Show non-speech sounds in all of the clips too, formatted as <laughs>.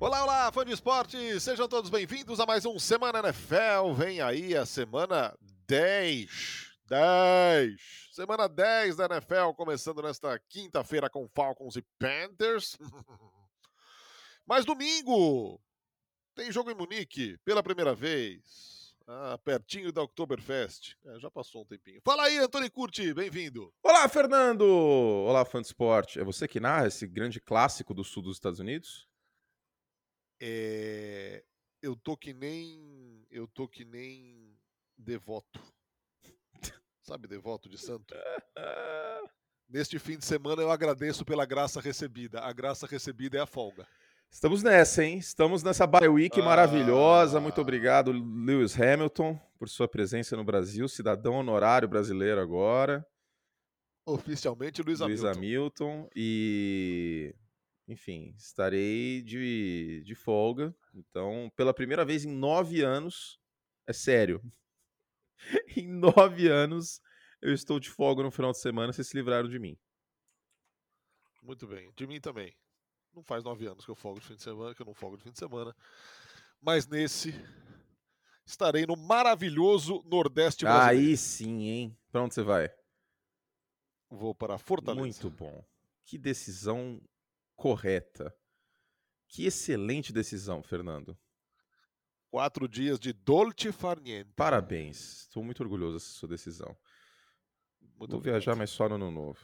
Olá, olá, fã de esporte! Sejam todos bem-vindos a mais um Semana NFL. Vem aí a semana 10. 10. Semana 10 da NFL, começando nesta quinta-feira com Falcons e Panthers. <laughs> Mas domingo tem jogo em Munique pela primeira vez. Ah, pertinho da Oktoberfest. É, já passou um tempinho. Fala aí, Antônio Curti, bem-vindo. Olá, Fernando! Olá, fã de esporte. É você que narra esse grande clássico do sul dos Estados Unidos? É, eu tô que nem. Eu tô que nem devoto. Sabe, devoto de santo? Neste fim de semana eu agradeço pela graça recebida. A graça recebida é a folga. Estamos nessa, hein? Estamos nessa bye week Ah. maravilhosa. Muito obrigado, Lewis Hamilton, por sua presença no Brasil. Cidadão honorário brasileiro agora. Oficialmente, Luiz Luiz Hamilton. Hamilton. E, enfim, estarei de, de folga. Então, pela primeira vez em nove anos, é sério. <laughs> em nove anos, eu estou de folga no final de semana. Vocês se livraram de mim. Muito bem. De mim também. Não faz nove anos que eu folgo de fim de semana, que eu não folgo de fim de semana. Mas nesse estarei no maravilhoso Nordeste brasileiro. Aí sim, hein? Pra onde você vai? Vou para Fortaleza. Muito bom. Que decisão correta. Que excelente decisão, Fernando. Quatro dias de Dolce Far Niente. Parabéns. Estou muito orgulhoso dessa sua decisão. Muito Vou obrigado. viajar, mas só no ano novo.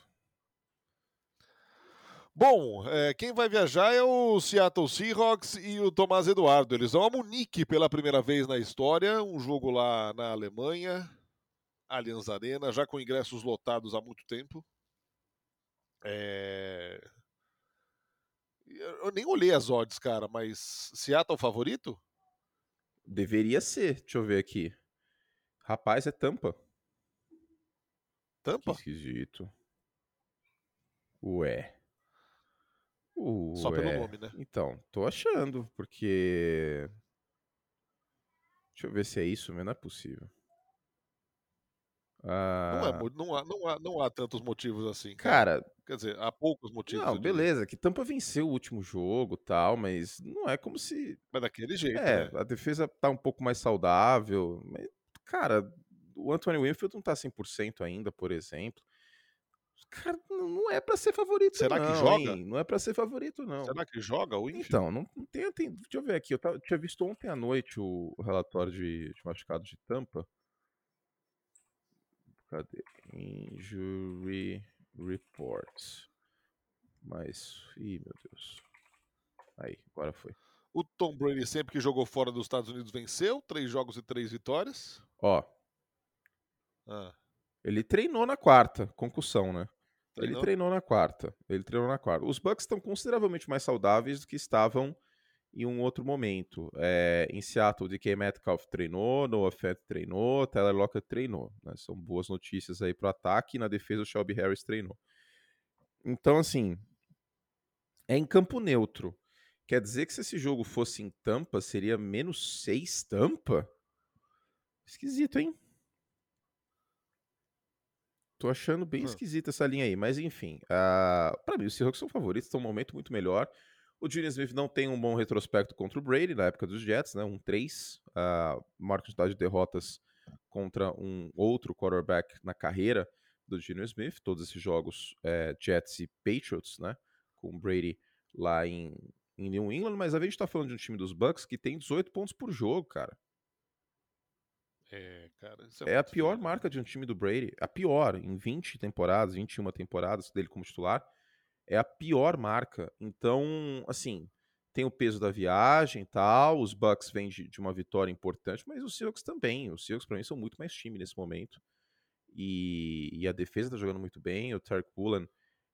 Bom, é, quem vai viajar é o Seattle Seahawks e o Tomás Eduardo. Eles vão a Munique pela primeira vez na história, um jogo lá na Alemanha, Allianz Arena, já com ingressos lotados há muito tempo. É... Eu nem olhei as odds, cara, mas Seattle favorito? Deveria ser. Deixa eu ver aqui. Rapaz, é tampa. Que Tampa? esquisito. Ué. Ué. Só pelo nome, né? Então, tô achando, porque. Deixa eu ver se é isso, mas não é possível. Não, Ah, é, mo- não, há, não, há, não há tantos motivos assim, cara. cara, Quer dizer, há poucos motivos. não, beleza, que Tampa venceu o último jogo tal, mas não é como se. Mas daquele jeito, É, né? a defesa tá um pouco mais saudável. Mas, cara, o Anthony Winfield não tá 100% ainda, por exemplo. Cara, não não é pra ser favorito, Será que não, joga? hein? Não é pra ser favorito, não. Será que joga o? Então, não, não tem, tem- Deixa eu ver aqui. Eu tava- tinha visto ontem à noite o, o relatório de, de machucado de Tampa. Cadê? Injury Report. Mas. Ih, meu Deus. Aí, agora foi. O Tom Brady, sempre que jogou fora dos Estados Unidos, venceu. Três jogos e três vitórias. Ó, Ah, ele treinou na quarta, concussão, né? Ele treinou? treinou na quarta. Ele treinou na quarta. Os Bucks estão consideravelmente mais saudáveis do que estavam em um outro momento. É, em Seattle, DK Metcalf treinou, Noah Fant treinou, Tyler Lockett treinou. né? São boas notícias aí pro ataque. E na defesa, o Shelby Harris treinou. Então, assim, é em campo neutro. Quer dizer que se esse jogo fosse em Tampa, seria menos 6 Tampa? Esquisito, hein? Tô achando bem Hum. esquisita essa linha aí, mas enfim. Uh, para mim, os Seahawks são favoritos, estão num momento muito melhor. O Julian Smith não tem um bom retrospecto contra o Brady na época dos Jets, né? Um 3, uh, maior quantidade de derrotas contra um outro quarterback na carreira do Julian Smith. Todos esses jogos é, Jets e Patriots, né? Com o Brady lá em, em New England, mas a gente tá falando de um time dos Bucks que tem 18 pontos por jogo, cara. É, cara, isso É a pior marca de um time do Brady. A pior, em 20 temporadas, 21 temporadas dele como titular. É a pior marca. Então, assim, tem o peso da viagem e tal. Os Bucks vêm de, de uma vitória importante, mas os Seahawks também. Os Seahawks, pra mim, são muito mais time nesse momento. E, e a defesa tá jogando muito bem. O Tarek Woolen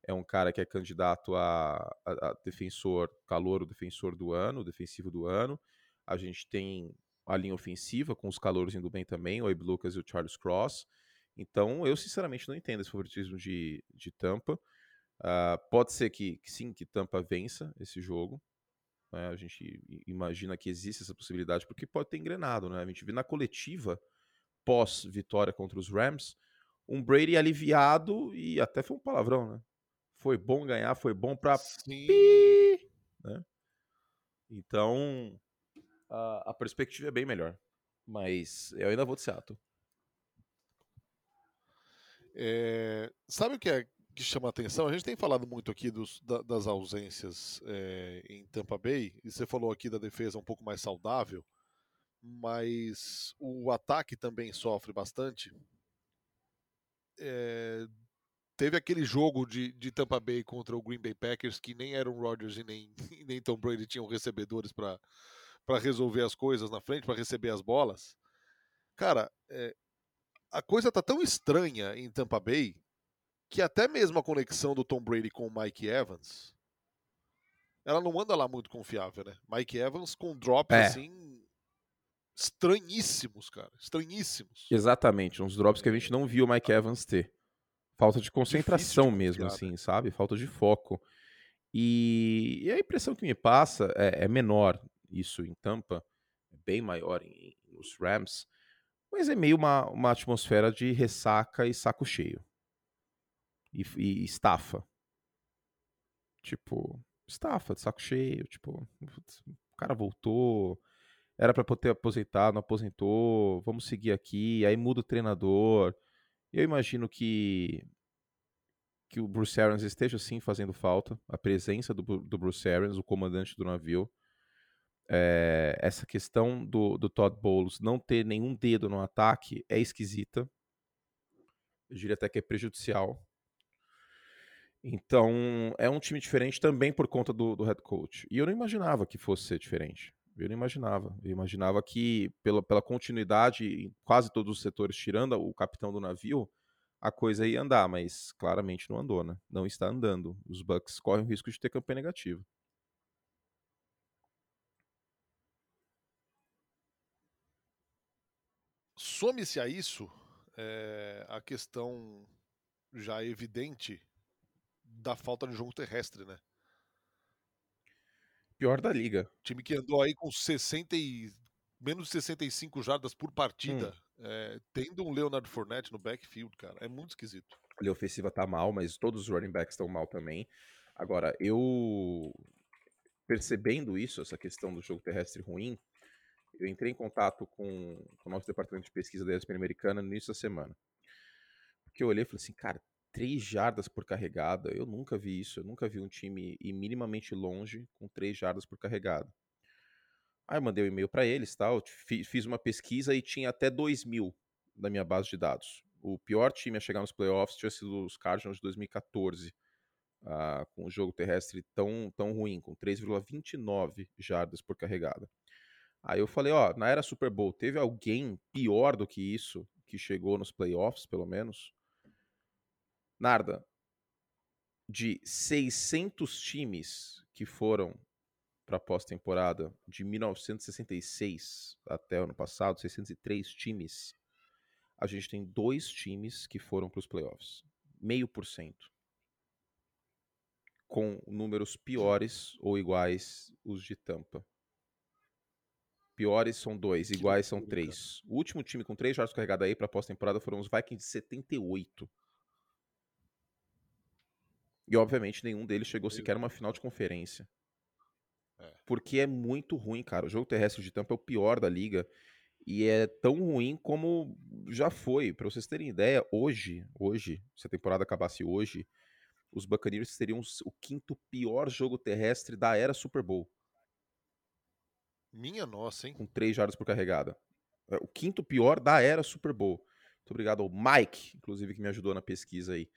é um cara que é candidato a, a, a defensor, calor, o defensor do ano, defensivo do ano. A gente tem a linha ofensiva, com os calouros indo bem também, o Abe Lucas e o Charles Cross. Então, eu sinceramente não entendo esse favoritismo de, de Tampa. Uh, pode ser que, que, sim, que Tampa vença esse jogo. Né? A gente imagina que existe essa possibilidade, porque pode ter engrenado. Né? A gente viu na coletiva, pós-vitória contra os Rams, um Brady aliviado e até foi um palavrão, né? Foi bom ganhar, foi bom pra. Pi, né? Então, a, a perspectiva é bem melhor. Mas eu ainda vou de Seattle. É, sabe o que é que chama a atenção? A gente tem falado muito aqui dos, da, das ausências é, em Tampa Bay, e você falou aqui da defesa um pouco mais saudável, mas o ataque também sofre bastante. É, teve aquele jogo de, de Tampa Bay contra o Green Bay Packers que nem Aaron Rodgers e nem, <laughs> nem Tom Brady tinham recebedores para resolver as coisas na frente, para receber as bolas. Cara, é, a coisa tá tão estranha em Tampa Bay que até mesmo a conexão do Tom Brady com o Mike Evans, ela não anda lá muito confiável, né? Mike Evans com drops é. assim estranhíssimos, cara, estranhíssimos. Exatamente, uns drops que a gente não viu o Mike Evans ter. Falta de concentração de mesmo, assim, sabe? Falta de foco. E, e, a impressão que me passa é, é menor isso em Tampa, é bem maior em, nos Rams, mas é meio uma, uma atmosfera de ressaca e saco cheio. E, e estafa. Tipo, estafa, de saco cheio. Tipo, o cara voltou, era para poder aposentar, não aposentou, vamos seguir aqui. Aí muda o treinador. Eu imagino que que o Bruce Arians esteja sim fazendo falta, a presença do, do Bruce Arians, o comandante do navio, é, essa questão do, do Todd Bowles não ter nenhum dedo no ataque é esquisita. Eu diria até que é prejudicial. Então, é um time diferente também por conta do, do head coach. E eu não imaginava que fosse ser diferente. Eu não imaginava. Eu imaginava que, pela, pela continuidade em quase todos os setores, tirando o capitão do navio, a coisa ia andar, mas claramente não andou, né? Não está andando. Os Bucks correm o risco de ter campanha negativa. Some-se a isso é, a questão já evidente da falta de jogo terrestre, né? Pior da liga. Time que andou aí com 60 e menos de 65 jardas por partida, hum. é, tendo um Leonard Fournette no backfield, cara, é muito esquisito. A linha ofensiva tá mal, mas todos os running backs estão mal também. Agora, eu percebendo isso, essa questão do jogo terrestre ruim, eu entrei em contato com, com o nosso departamento de pesquisa da ESPN americana no início da semana. Porque eu olhei e falei assim, cara, três jardas por carregada, eu nunca vi isso, eu nunca vi um time ir minimamente longe com três jardas por carregada. Aí eu mandei um e-mail para eles, tal, fiz uma pesquisa e tinha até 2 mil na minha base de dados. O pior time a chegar nos playoffs tinha sido os Cardinals de 2014, uh, ah, com o jogo terrestre tão, tão ruim, com 3,29 jardas por carregada. Aí eu falei, ó, na era Super Bowl, teve alguém pior do que isso que chegou nos playoffs, pelo menos? Narda, de 600 times que foram para pós-temporada de 1966 até o ano passado, 603 times, a gente tem dois times que foram para os playoffs. Meio por cento. Com números piores ou iguais os de Tampa. Piores são dois, iguais são três. O último time com três jogos carregados aí para pós-temporada foram os Vikings de 78. E obviamente nenhum deles chegou sequer uma final de conferência. É. Porque é muito ruim, cara. O jogo terrestre de Tampa é o pior da liga. E é tão ruim como já foi. Para vocês terem ideia, hoje, hoje, se a temporada acabasse hoje, os Buccaneers teriam o quinto pior jogo terrestre da era Super Bowl. Minha nossa, hein? Com três jardas por carregada. É, o quinto pior da era Super Bowl. Muito obrigado ao Mike, inclusive, que me ajudou na pesquisa aí.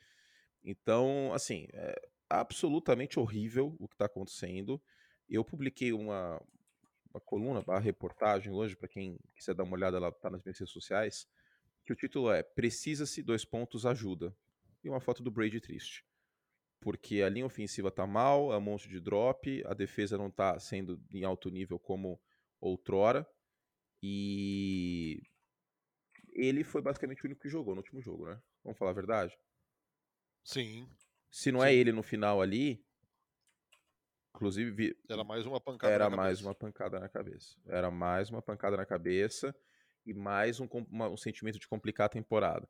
Então, assim, é absolutamente horrível o que está acontecendo. Eu publiquei uma, uma coluna, uma reportagem hoje, para quem quiser dar uma olhada, ela está nas minhas redes sociais, que o título é Precisa-se, dois pontos, ajuda. E uma foto do Brady triste porque a linha ofensiva tá mal, é um monte de drop, a defesa não tá sendo em alto nível como outrora. E ele foi basicamente o único que jogou no último jogo, né? Vamos falar a verdade? Sim. Se não é Sim. é ele no final ali, inclusive era mais uma pancada era mais uma pancada na cabeça. Era mais uma pancada na cabeça e mais um, uma, um sentimento de complicar a temporada.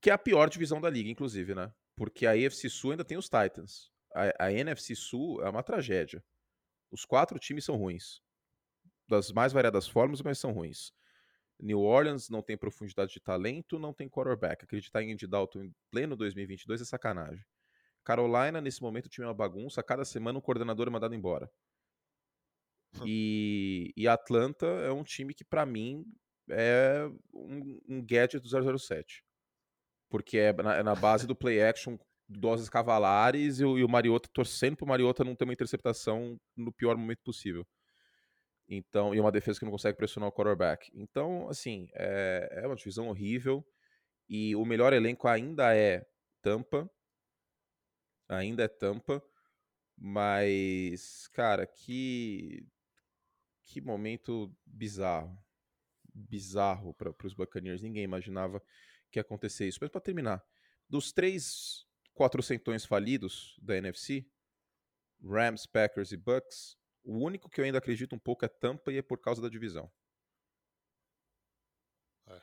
Que é a pior divisão da liga, inclusive, né? Porque a AFC Sul ainda tem os Titans. A, a NFC Sul é uma tragédia. Os quatro times são ruins. Das mais variadas formas, mas são ruins. New Orleans não tem profundidade de talento, não tem quarterback. Acreditar em Andy Dalton em pleno 2022 é sacanagem. Carolina, nesse momento, o time é uma bagunça. Cada semana, um coordenador é mandado embora. E, e Atlanta é um time que, para mim, é um, um, gadget do 007. Porque é na, é na base do play action, doses cavalares, e, e o Mariota torcendo pro Mariota não ter uma interceptação no pior momento possível. Então, e uma defesa que não consegue pressionar o quarterback. Então, assim, é, é uma divisão horrível. E o melhor elenco ainda é Tampa. Ainda é Tampa. Mas, cara, que que momento bizarro. Bizarro para os Buccaneers. Ninguém imaginava que ia acontecer isso. Mas para terminar, dos três quatrocentões falidos da NFC, Rams, Packers e Bucks, o único que eu ainda acredito um pouco é Tampa e é por causa da divisão. É.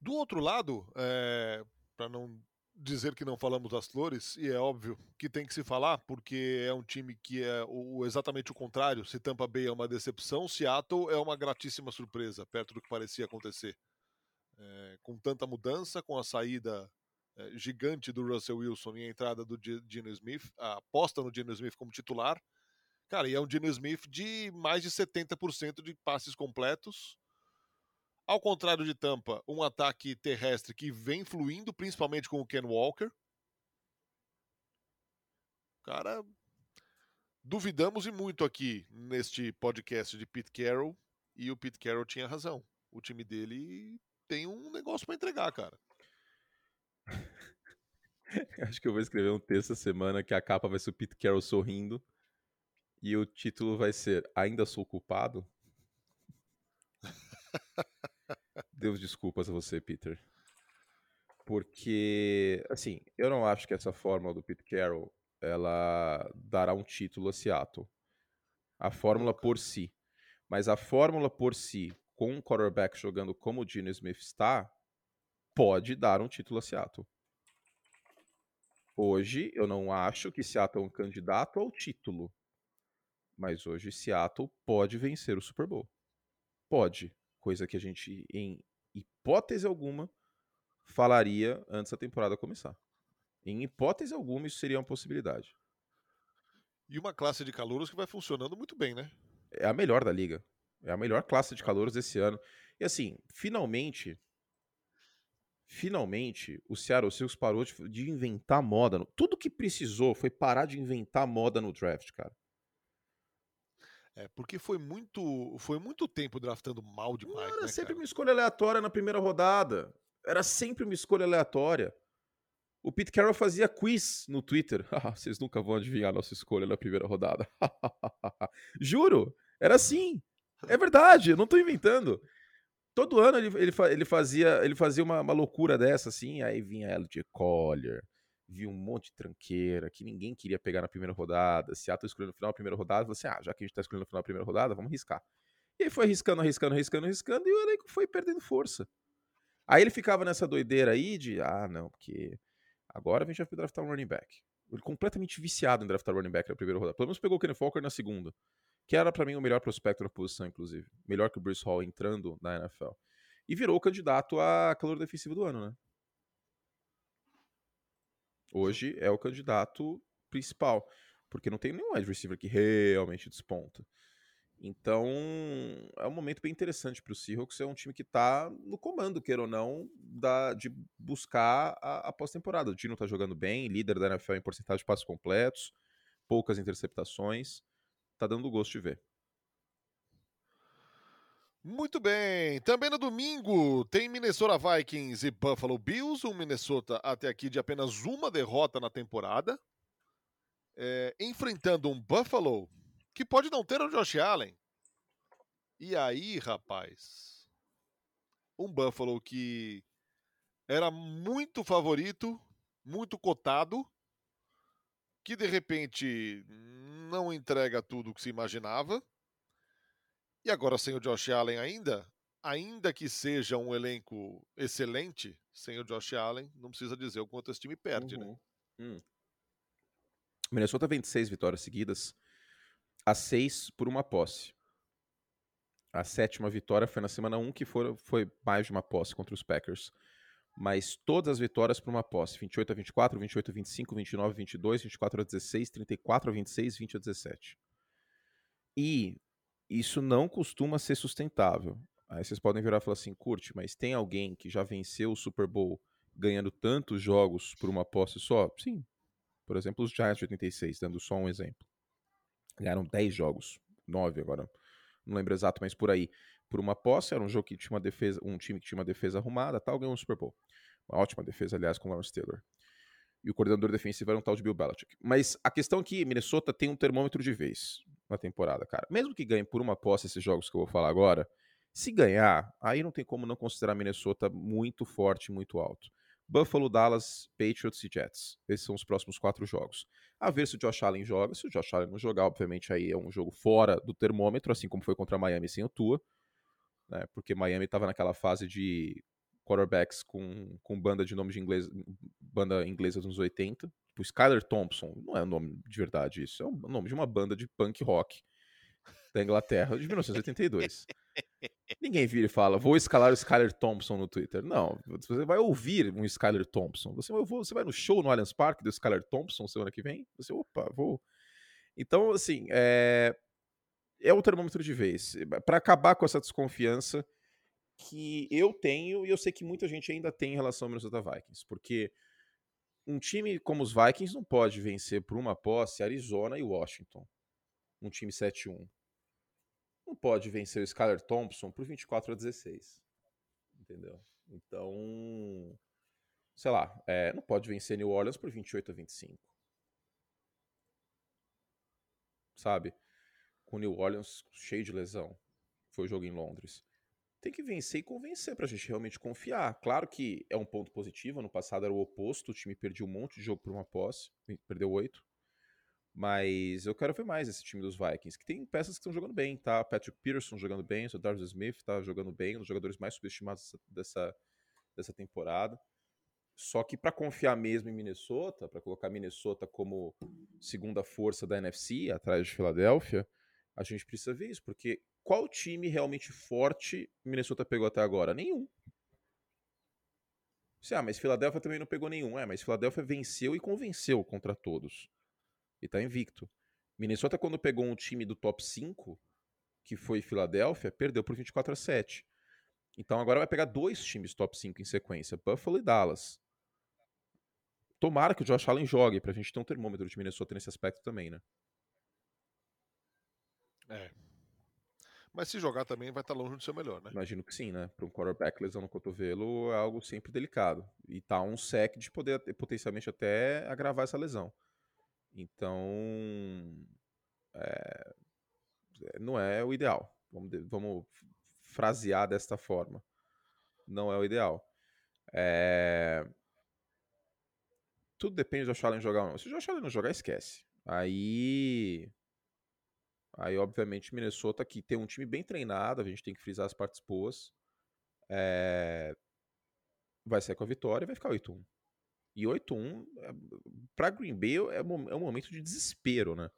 Do outro lado, é, para não dizer que não falamos das flores, e é óbvio que tem que se falar, porque é um time que é o, exatamente o contrário. Se Tampa Bay é uma decepção, Seattle é uma gratíssima surpresa, perto do que parecia acontecer. É, com tanta mudança, com a saída gigante do Russell Wilson e a entrada do Gino Smith, a aposta no Gino Smith como titular. Cara, e é um Gino Smith de mais de 70% de passes completos, ao contrário de Tampa, um ataque terrestre que vem fluindo, principalmente com o Ken Walker. Cara, duvidamos e muito aqui neste podcast de Pete Carroll e o Pete Carroll tinha razão. O time dele tem um negócio para entregar, cara. Acho que eu vou escrever um texto essa semana que a capa vai ser o Pete Carroll sorrindo e o título vai ser Ainda Sou Culpado? Deus desculpas a você, Peter. Porque, assim, eu não acho que essa fórmula do Pete Carroll ela dará um título a Seattle. A fórmula por si. Mas a fórmula por si, com um quarterback jogando como o Gene Smith está, pode dar um título a Seattle. Hoje, eu não acho que Seattle é um candidato ao título. Mas hoje, Seattle pode vencer o Super Bowl. Pode. Coisa que a gente, em hipótese alguma, falaria antes da temporada começar. Em hipótese alguma, isso seria uma possibilidade. E uma classe de calouros que vai funcionando muito bem, né? É a melhor da liga. É a melhor classe de calouros desse ano. E assim, finalmente, finalmente, o Seattle Seahawks parou de, de inventar moda. No, tudo que precisou foi parar de inventar moda no draft, cara. É, porque foi muito, foi muito tempo draftando mal demais. Não era né, sempre cara? uma escolha aleatória na primeira rodada. Era sempre uma escolha aleatória. O Pete Carroll fazia quiz no Twitter. <laughs> Ah, vocês nunca vão adivinhar a nossa escolha na primeira rodada. <laughs> Juro, era assim. É verdade, eu não tô inventando. Todo ano ele, ele, ele fazia, ele fazia uma, uma loucura dessa, assim, aí vinha LG Collier, vi um monte de tranqueira que ninguém queria pegar na primeira rodada. Seattle escolhendo no final da primeira rodada, você, assim, ah, já que a gente tá escolhendo no final da primeira rodada, vamos riscar. E aí foi arriscando, arriscando, arriscando, arriscando, e o elenco foi perdendo força. Aí ele ficava nessa doideira aí de, ah, não, porque agora a gente vai draftar um running back. Ele completamente viciado em draftar running back na primeira rodada. Pelo menos pegou o Kenny Falker na segunda, que era para mim o melhor prospecto na posição, inclusive. Melhor que o Bruce Hall entrando na NFL. E virou o candidato a calor defensivo do ano, né? Hoje é o candidato principal, porque não tem nenhum wide receiver que realmente desponta. Então, é um momento bem interessante para o Seahawks. É um time que está no comando, queira ou não, da, de buscar a, a pós-temporada. O Dino está jogando bem, líder da NFL em porcentagem de passos completos, poucas interceptações. Está dando gosto de ver. Muito bem. Também no domingo tem Minnesota Vikings e Buffalo Bills. Um Minnesota até aqui de apenas uma derrota na temporada. É, enfrentando um Buffalo que pode não ter o Josh Allen. E aí, rapaz, um Buffalo que era muito favorito, muito cotado, que de repente não entrega tudo o que se imaginava e agora sem o Josh Allen ainda, ainda que seja um elenco excelente, sem o Josh Allen, não precisa dizer o quanto esse time perde, né? uhum. né? Hum. Minnesota vem de seis vitórias seguidas, a seis por uma posse. A sétima vitória foi na semana 1, que foi, foi mais de uma posse contra os Packers. Mas todas as vitórias por uma posse: 28 a 24, 28 a 25, 29 a 22, 24 a 16, 34 a 26, 20 a 17. E isso não costuma ser sustentável. Aí vocês podem virar e falar assim: curte, mas tem alguém que já venceu o Super Bowl ganhando tantos jogos por uma posse só? Sim. Por exemplo, os Giants de 86, dando só um exemplo. Ganharam 10 jogos, 9 agora não lembro exato, mas por aí, por uma posse, era um jogo que tinha uma defesa, um time que tinha uma defesa arrumada, tal, ganhou um Super Bowl. Uma ótima defesa, aliás, com o Lawrence Taylor. E o coordenador defensivo era um tal de Bill Belichick. Mas a questão é que Minnesota tem um termômetro de vez na temporada, cara. Mesmo que ganhe por uma posse esses jogos que eu vou falar agora, se ganhar, aí não tem como não considerar Minnesota muito forte, muito alto. Buffalo, Dallas, Patriots e Jets. Esses são os próximos quatro jogos. A ver se o Josh Allen joga. Se o Josh Allen não jogar, obviamente aí é um jogo fora do termômetro, assim como foi contra Miami sem o Tua. Né, porque Miami estava naquela fase de quarterbacks com, com banda de nome de inglês, banda inglesa dos anos 80. Tipo, Skyler Thompson, não é o nome de verdade isso, é o nome de uma banda de punk rock da Inglaterra de 1982. Ninguém vira e fala, vou escalar o Skyler Thompson no Twitter. Não, você vai ouvir um Skyler Thompson. Você, você vai no show no Allianz Parque do Skyler Thompson semana que vem? Você, opa, vou. Então, assim, é, é o termômetro de vez. Para acabar com essa desconfiança que eu tenho e eu sei que muita gente ainda tem em relação ao Minnesota Vikings, porque um time como os Vikings não pode vencer por uma posse Arizona e Washington. Um time 7-1 não pode vencer o Skyler Thompson por 24 a 16. Entendeu? Então, sei lá, é, não pode vencer New Orleans por 28 a 25. Sabe? Com New Orleans cheio de lesão. Foi o jogo em Londres. Tem que vencer e convencer pra gente realmente confiar. Claro que é um ponto positivo. No passado era o oposto. O time perdeu um monte de jogo por uma posse. Perdeu oito. Mas eu quero ver mais esse time dos Vikings, que tem peças que estão jogando bem, tá? Patrick Peterson jogando bem, o Darcy Smith tá jogando bem, um dos jogadores mais subestimados dessa, dessa temporada. Só que para confiar mesmo em Minnesota, para colocar Minnesota como segunda força da NFC, atrás de Filadélfia, a gente precisa ver isso, porque qual time realmente forte Minnesota pegou até agora? Nenhum. Ah, mas Filadélfia também não pegou nenhum. É, mas Filadélfia venceu e convenceu contra todos e tá invicto. Minnesota, quando pegou um time do top 5, que foi Filadélfia, perdeu por 24 a 7. Então agora vai pegar dois times top 5 em sequência, Buffalo e Dallas. Tomara que o Josh Allen jogue, pra gente ter um termômetro de Minnesota nesse aspecto também, né? É. Mas se jogar também vai estar tá longe do seu melhor, né? Imagino que sim, né? Para um quarterback lesão no cotovelo é algo sempre delicado. E tá um sec de poder potencialmente até agravar essa lesão. Então, é, não é o ideal. Vamos, vamos frasear desta forma. Não é o ideal. É... Tudo depende do Josh Allen jogar ou não. Se o Josh Allen não jogar, esquece. Aí. Aí, obviamente, Minnesota, que tem um time bem treinado, a gente tem que frisar as partes boas. É... Vai sair com a vitória e vai ficar 8-1. E 8-1, é, para Green Bay, é, é um momento de desespero, né?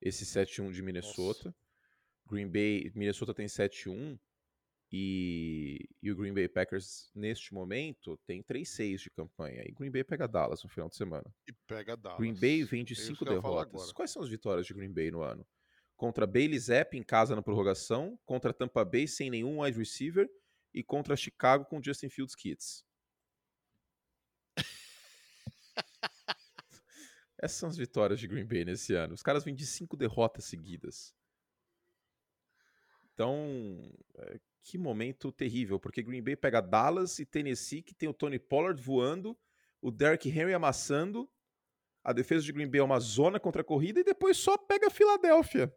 Esse 7-1 de Minnesota. Nossa. Green Bay, Minnesota tem 7-1 e, e o Green Bay Packers, neste momento, tem 3-6 de campanha. E Green Bay pega Dallas no final de semana. E pega Dallas. Green Bay vem de 5 é derrotas. Quais são as vitórias de Green Bay no ano? Contra Bailey Zapp em casa na prorrogação, contra Tampa Bay sem nenhum wide receiver e contra Chicago com Justin Fields Kits. <laughs> Essas são as vitórias de Green Bay nesse ano. Os caras vêm de cinco derrotas seguidas. Então, é, que momento terrível, porque Green Bay pega Dallas e Tennessee, que tem o Tony Pollard voando, o Derrick Henry amassando, a defesa de Green Bay é uma zona contra a corrida e depois só pega a Filadélfia.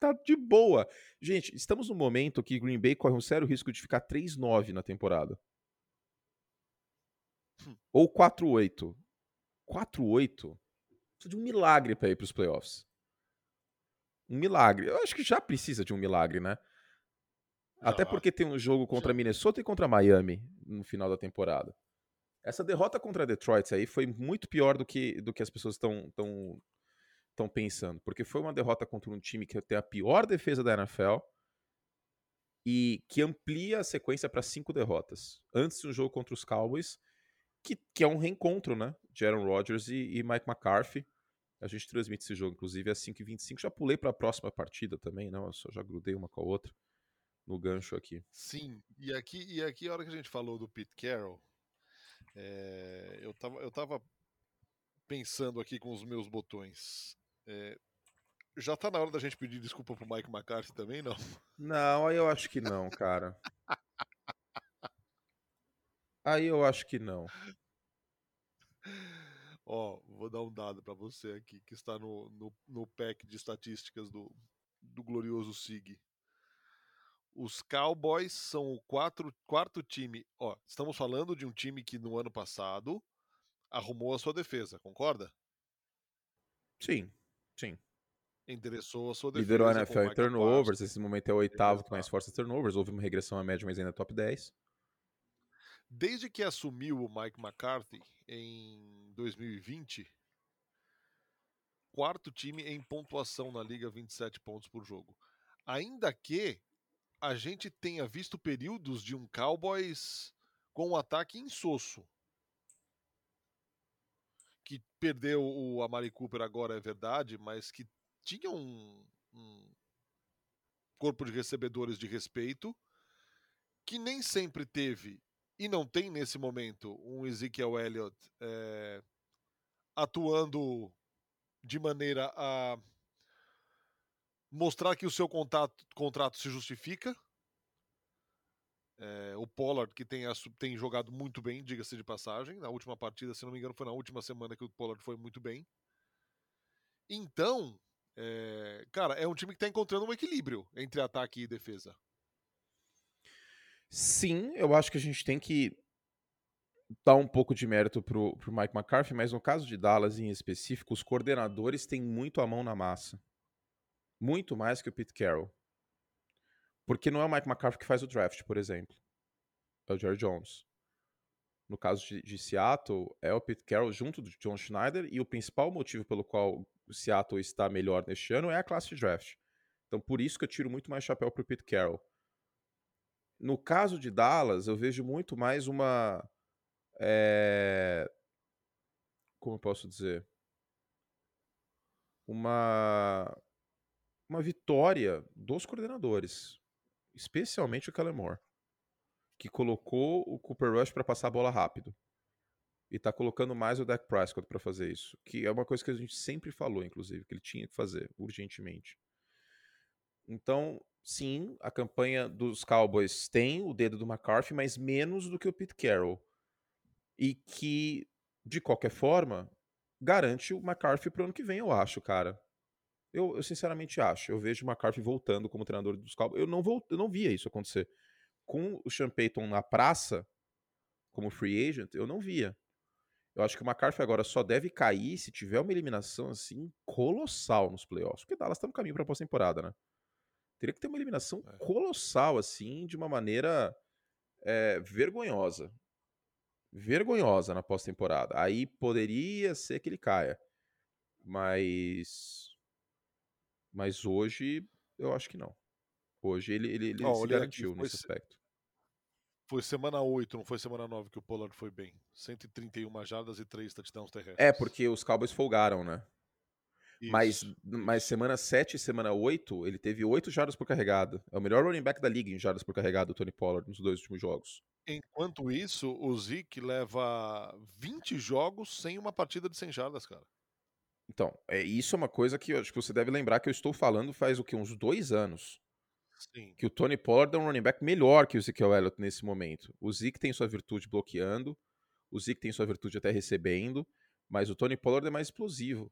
Tá de boa. Gente, estamos num momento que Green Bay corre um sério risco de ficar 3-9 na temporada. Hum. Ou 4-8. 4-8 Precisa de um milagre para ir para os playoffs. Um milagre. Eu acho que já precisa de um milagre, né? Até porque tem um jogo contra Minnesota e contra Miami no final da temporada. Essa derrota contra Detroit aí foi muito pior do que, do que as pessoas estão estão pensando, porque foi uma derrota contra um time que tem a pior defesa da NFL e que amplia a sequência para cinco derrotas. Antes um jogo contra os Cowboys, que, que é um reencontro, né? De Aaron Rodgers e, e Mike McCarthy. A gente transmite esse jogo, inclusive, às 5h25. Já pulei para a próxima partida também, não? Eu só já grudei uma com a outra no gancho aqui. Sim, e aqui, e aqui a hora que a gente falou do Pete Carroll, é, eu, tava, eu tava pensando aqui com os meus botões. É, já tá na hora da gente pedir desculpa pro Mike McCarthy também, não? Não, aí eu acho que não, cara. Aí eu acho que não. Ó, vou dar um dado para você aqui, que está no, no, no pack de estatísticas do, do glorioso SIG. Os Cowboys são o quatro, quarto time. Ó, estamos falando de um time que no ano passado arrumou a sua defesa, concorda? Sim, sim. Endereçou a sua defesa. Liderou a NFL em turnovers, esse momento é o oitavo que mais força turnovers. Houve uma regressão à média, mas ainda é top 10. Desde que assumiu o Mike McCarthy em 2020, quarto time em pontuação na liga, 27 pontos por jogo. Ainda que a gente tenha visto períodos de um Cowboys com um ataque insosso. Que perdeu o Amari Cooper agora, é verdade, mas que tinha um, um corpo de recebedores de respeito que nem sempre teve e não tem nesse momento um Ezekiel Elliott é, atuando de maneira a mostrar que o seu contato, contrato se justifica. É, o Pollard, que tem, tem jogado muito bem, diga-se de passagem. Na última partida, se não me engano, foi na última semana que o Pollard foi muito bem. Então, é, cara, é um time que está encontrando um equilíbrio entre ataque e defesa. Sim, eu acho que a gente tem que dar um pouco de mérito pro, pro Mike McCarthy, mas no caso de Dallas em específico, os coordenadores têm muito a mão na massa. Muito mais que o Pete Carroll. Porque não é o Mike McCarthy que faz o draft, por exemplo. É o Jerry Jones. No caso de, de Seattle, é o Pete Carroll junto do John Schneider, e o principal motivo pelo qual o Seattle está melhor neste ano é a classe de draft. Então, por isso que eu tiro muito mais chapéu pro Pete Carroll. No caso de Dallas, eu vejo muito mais uma. É... Como eu posso dizer? Uma. Uma vitória dos coordenadores, especialmente o Kellen Moore, que colocou o Cooper Rush para passar a bola rápido. E tá colocando mais o Dak Prescott para fazer isso, que é uma coisa que a gente sempre falou, inclusive, que ele tinha que fazer urgentemente. Então, sim, a campanha dos Cowboys tem o dedo do McCarthy, mas menos do que o Pete Carroll. E que, de qualquer forma, garante o McCarthy pro ano que vem, eu acho, cara. Eu, eu sinceramente acho. Eu vejo o McCarthy voltando como treinador dos Cowboys. Eu não, vou, eu não via isso acontecer. Com o Sean Payton na praça, como free agent, eu não via. Eu acho que o McCarthy agora só deve cair se tiver uma eliminação assim colossal nos playoffs. Porque Dallas tá no caminho pra pós-temporada, né? Teria que ter uma eliminação é. colossal, assim, de uma maneira é, vergonhosa. Vergonhosa na pós-temporada. Aí poderia ser que ele caia. Mas. Mas hoje, eu acho que não. Hoje ele, ele, ele oh, se garantiu nesse se... aspecto. Foi semana 8, não foi semana 9 que o Pollard foi bem. 131 jardas e 3 touchdowns terrestres. É, porque os Cowboys folgaram, né? Mas, mas semana 7 e semana 8, ele teve 8 jardas por carregado. É o melhor running back da liga em jardas por carregado, o Tony Pollard, nos dois últimos jogos. Enquanto isso, o Zeke leva 20 jogos sem uma partida de 100 jardas, cara. Então, é, isso é uma coisa que eu acho que você deve lembrar que eu estou falando faz o que? Uns dois anos. Sim. Que o Tony Pollard é um running back melhor que o Ezekiel Elliott nesse momento. O Zeke tem sua virtude bloqueando, o Zeke tem sua virtude até recebendo, mas o Tony Pollard é mais explosivo.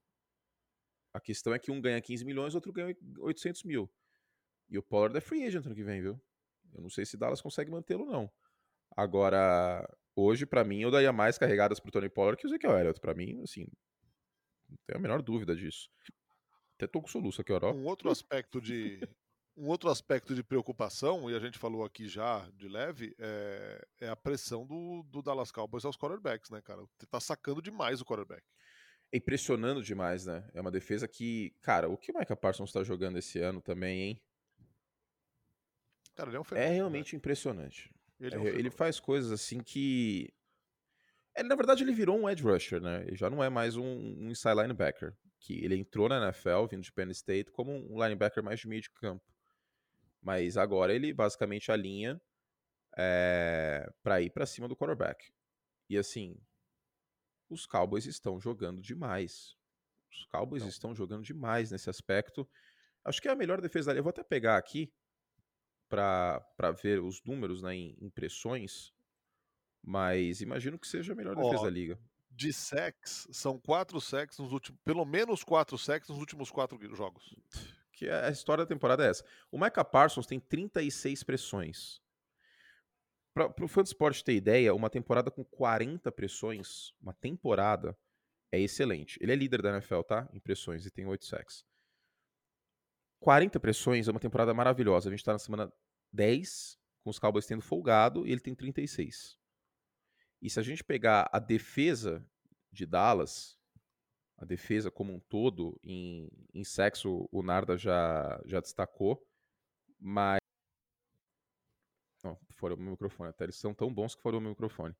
A questão é que um ganha 15 milhões, outro ganha 800 mil. E o Pollard é free agent ano que vem, viu? Eu não sei se Dallas consegue mantê-lo, não. Agora, hoje, para mim, eu daria mais carregadas pro Tony Pollard que o Ezekiel Elliott. Pra mim, assim, não tenho a menor dúvida disso. Até tô com soluço aqui, ó. Um outro aspecto de... Um outro aspecto de preocupação, e a gente falou aqui já de leve, é, é a pressão do, do Dallas Cowboys aos quarterbacks, né, cara? Tá sacando demais o quarterback. É impressionando demais, né? É uma defesa que, cara, o que o Micah Parsons tá jogando esse ano também, hein? Cara, ele é um É fenômeno. né? realmente impressionante. Ele, É, é um ele faz coisas assim que. É, na verdade, ele virou um edge rusher, né? Ele já não é mais um, um inside linebacker. Que ele entrou na NFL, vindo de Penn State, como um linebacker mais de meio de campo. Mas agora ele basicamente alinha é, para ir para cima do quarterback. E assim, os Cowboys estão jogando demais. Os Cowboys Não. estão jogando demais nesse aspecto. Acho que é a melhor defesa da liga. Eu vou até pegar aqui para ver os números né, em impressões. Mas imagino que seja a melhor defesa Ó, da liga. De sacks, são quatro sacks nos últimos. Pelo menos quatro sacks nos últimos quatro jogos. Que é- a história da temporada é essa. O Micah Parsons tem 36 pressões. Para o Fansport ter ideia, uma temporada com 40 pressões, uma temporada, é excelente. Ele é líder da NFL, tá? Em pressões e tem 8 sacks. 40 pressões é uma temporada maravilhosa. A gente tá na semana 10, com os Cowboys tendo folgado, e ele tem 36. E se a gente pegar a defesa de Dallas, a defesa como um todo, em, em sexo, o Narda já, já destacou, mas. Não, fora o meu microfone, até eles são tão bons que foram o meu microfone.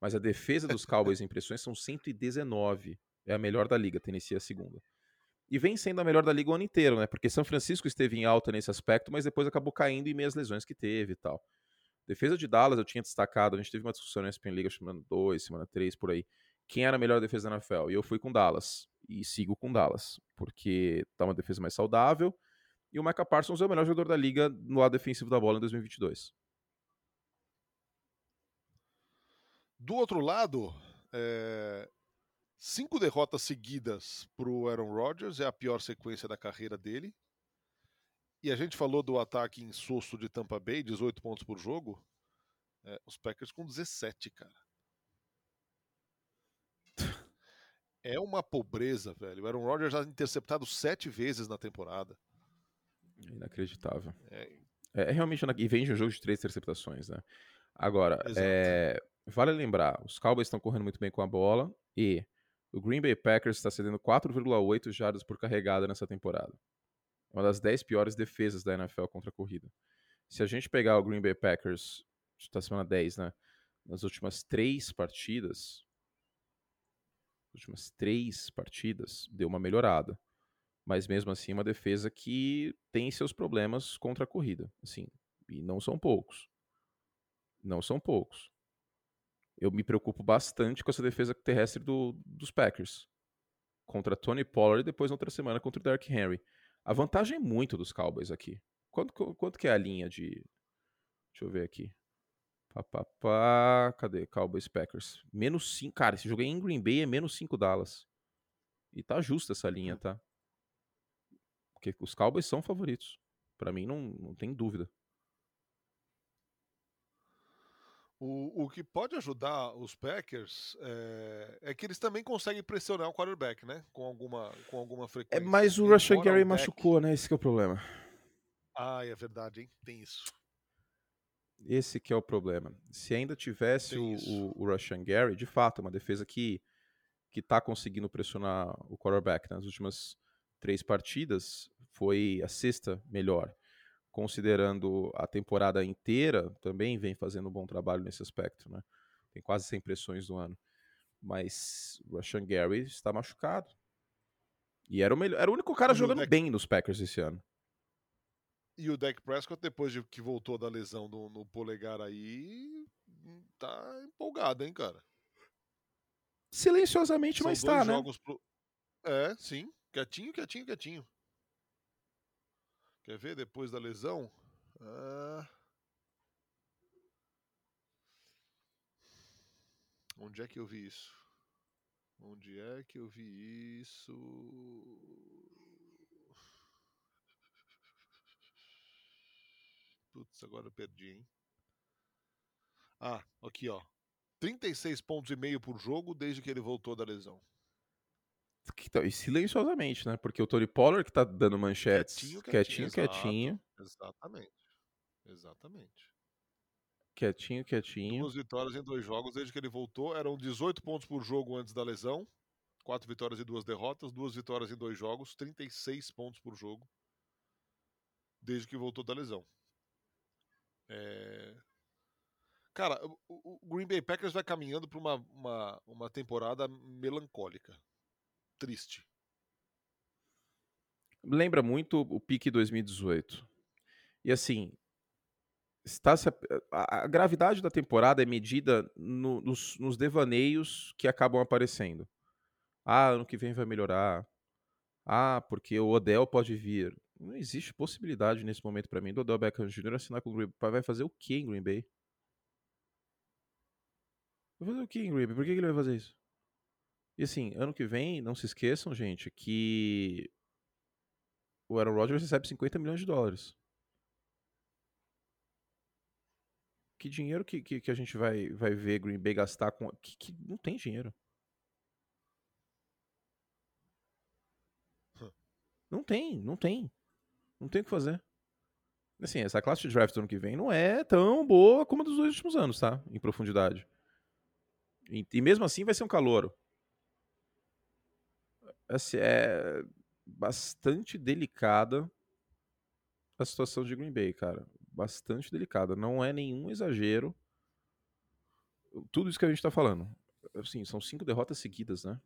Mas a defesa dos Cowboys em pressões são 119. É a melhor da liga, Tennessee é a segunda. E vem sendo a melhor da liga o ano inteiro, né? Porque São Francisco esteve em alta nesse aspecto, mas depois acabou caindo em meias lesões que teve e tal. Defesa de Dallas eu tinha destacado, a gente teve uma discussão na ESPN Liga semana 2, semana 3, por aí. Quem era a melhor defesa da NFL? E eu fui com Dallas. E sigo com Dallas. Porque tá uma defesa mais saudável. E o Micah Parsons é o melhor jogador da liga no lado defensivo da bola em 2022. Do outro lado, é, cinco derrotas seguidas para o Aaron Rodgers é a pior sequência da carreira dele. E a gente falou do ataque insosso de Tampa Bay, 18 pontos por jogo. É, os Packers com 17, cara. É uma pobreza, velho. O Aaron Rodgers já interceptado sete vezes na temporada. Inacreditável. É, É, é realmente. E vem de um jogo de três interceptações, né? Agora, é, vale lembrar: os Cowboys estão correndo muito bem com a bola e o Green Bay Packers está cedendo 4,8 jardas por carregada nessa temporada. Uma das 10 piores defesas da NFL contra a corrida. Se a gente pegar o Green Bay Packers, está semana 10, né? Nas últimas três partidas, últimas três partidas, deu uma melhorada. Mas mesmo assim, uma defesa que tem seus problemas contra a corrida. Assim, e não são poucos. Não são poucos. Eu me preocupo bastante com essa defesa terrestre do- dos Packers. Contra Tony Pollard e depois na outra semana contra o Derrick Henry. A vantagem é muito dos Cowboys aqui. Quanto, que- quanto que é a linha de. Deixa eu ver aqui. Pá, pá, pá. Cadê? Cowboys Packers. Menos 5. Cara, esse jogo aí em Green Bay é menos 5 Dallas. E tá justa essa linha, tá? Porque os Cowboys são favoritos. Pra mim, não, não tem dúvida. O, o que pode ajudar os Packers é, é que eles também conseguem pressionar o quarterback, né? Com alguma, com alguma É, frequência. mas o Embora Gary machucou, né? Esse que é o problema. Ah, é verdade, hein? Tem isso. Esse que é o problema. Se ainda tivesse Tem o, isso. o, o Russian Gary, de fato, é uma defesa que, que tá conseguindo pressionar o quarterback. Nas últimas três partidas, foi a sexta melhor. Considerando a temporada inteira, também vem fazendo um bom trabalho nesse aspecto, né? Tem quase 100 pressões do ano. Mas o Russian Gary está machucado. E era o, melhor, era o único cara E jogando Dak- bem nos Packers esse ano. E o Dak Prescott, depois de que voltou da lesão no, no polegar aí, tá empolgado, hein, cara? Silenciosamente, São mas tá, né? pro... É, sim. Quietinho, quietinho, quietinho. Quer ver depois da lesão? Ah. Onde é que eu vi isso? Onde é que eu vi isso? Putz, agora eu perdi, hein? Ah, aqui ó. 36 pontos e meio por jogo desde que ele voltou da lesão. Tá- E silenciosamente, né? Porque o Tony Pollard que tá dando manchetes Quietinho, quietinho, quietinho, quietinho, Exatamente. Exatamente. quietinho, quietinho. Duas vitórias em dois jogos desde que ele voltou. Eram 18 pontos por jogo antes da lesão. Quatro vitórias e duas derrotas, duas vitórias em dois jogos, 36 pontos por jogo, desde que voltou da lesão. É... Cara, o, o, Green Bay Packers vai caminhando para uma, uma, uma temporada melancólica, triste. Lembra muito o pique 2018. E assim, está a, a, gravidade da temporada é medida no, nos, nos, devaneios que acabam aparecendo. Ah, ano que vem vai melhorar. Ah, porque o Odell pode vir. Não existe possibilidade nesse momento para mim do Odell Beckham Jr. assinar com o Green Bay. Vai fazer o que em Green Bay? Vai fazer o que em Green Bay? Por que ele vai fazer isso? E assim, ano que vem, não se esqueçam, gente, que o Aaron Rodgers recebe 50 milhões de dólares. que dinheiro que, que, que, a gente vai, vai ver Green Bay gastar com. Que, que não tem dinheiro. Não tem, não tem. Não tem o que fazer. Assim, essa classe de draft do ano que vem não é tão boa como a dos dois últimos anos, tá? Em profundidade. E, e mesmo assim vai ser um calouro. Assim, é bastante delicada a situação de Green Bay, cara bastante delicada. Não é nenhum exagero. Tudo isso que a gente está falando. Assim, são cinco derrotas seguidas, né?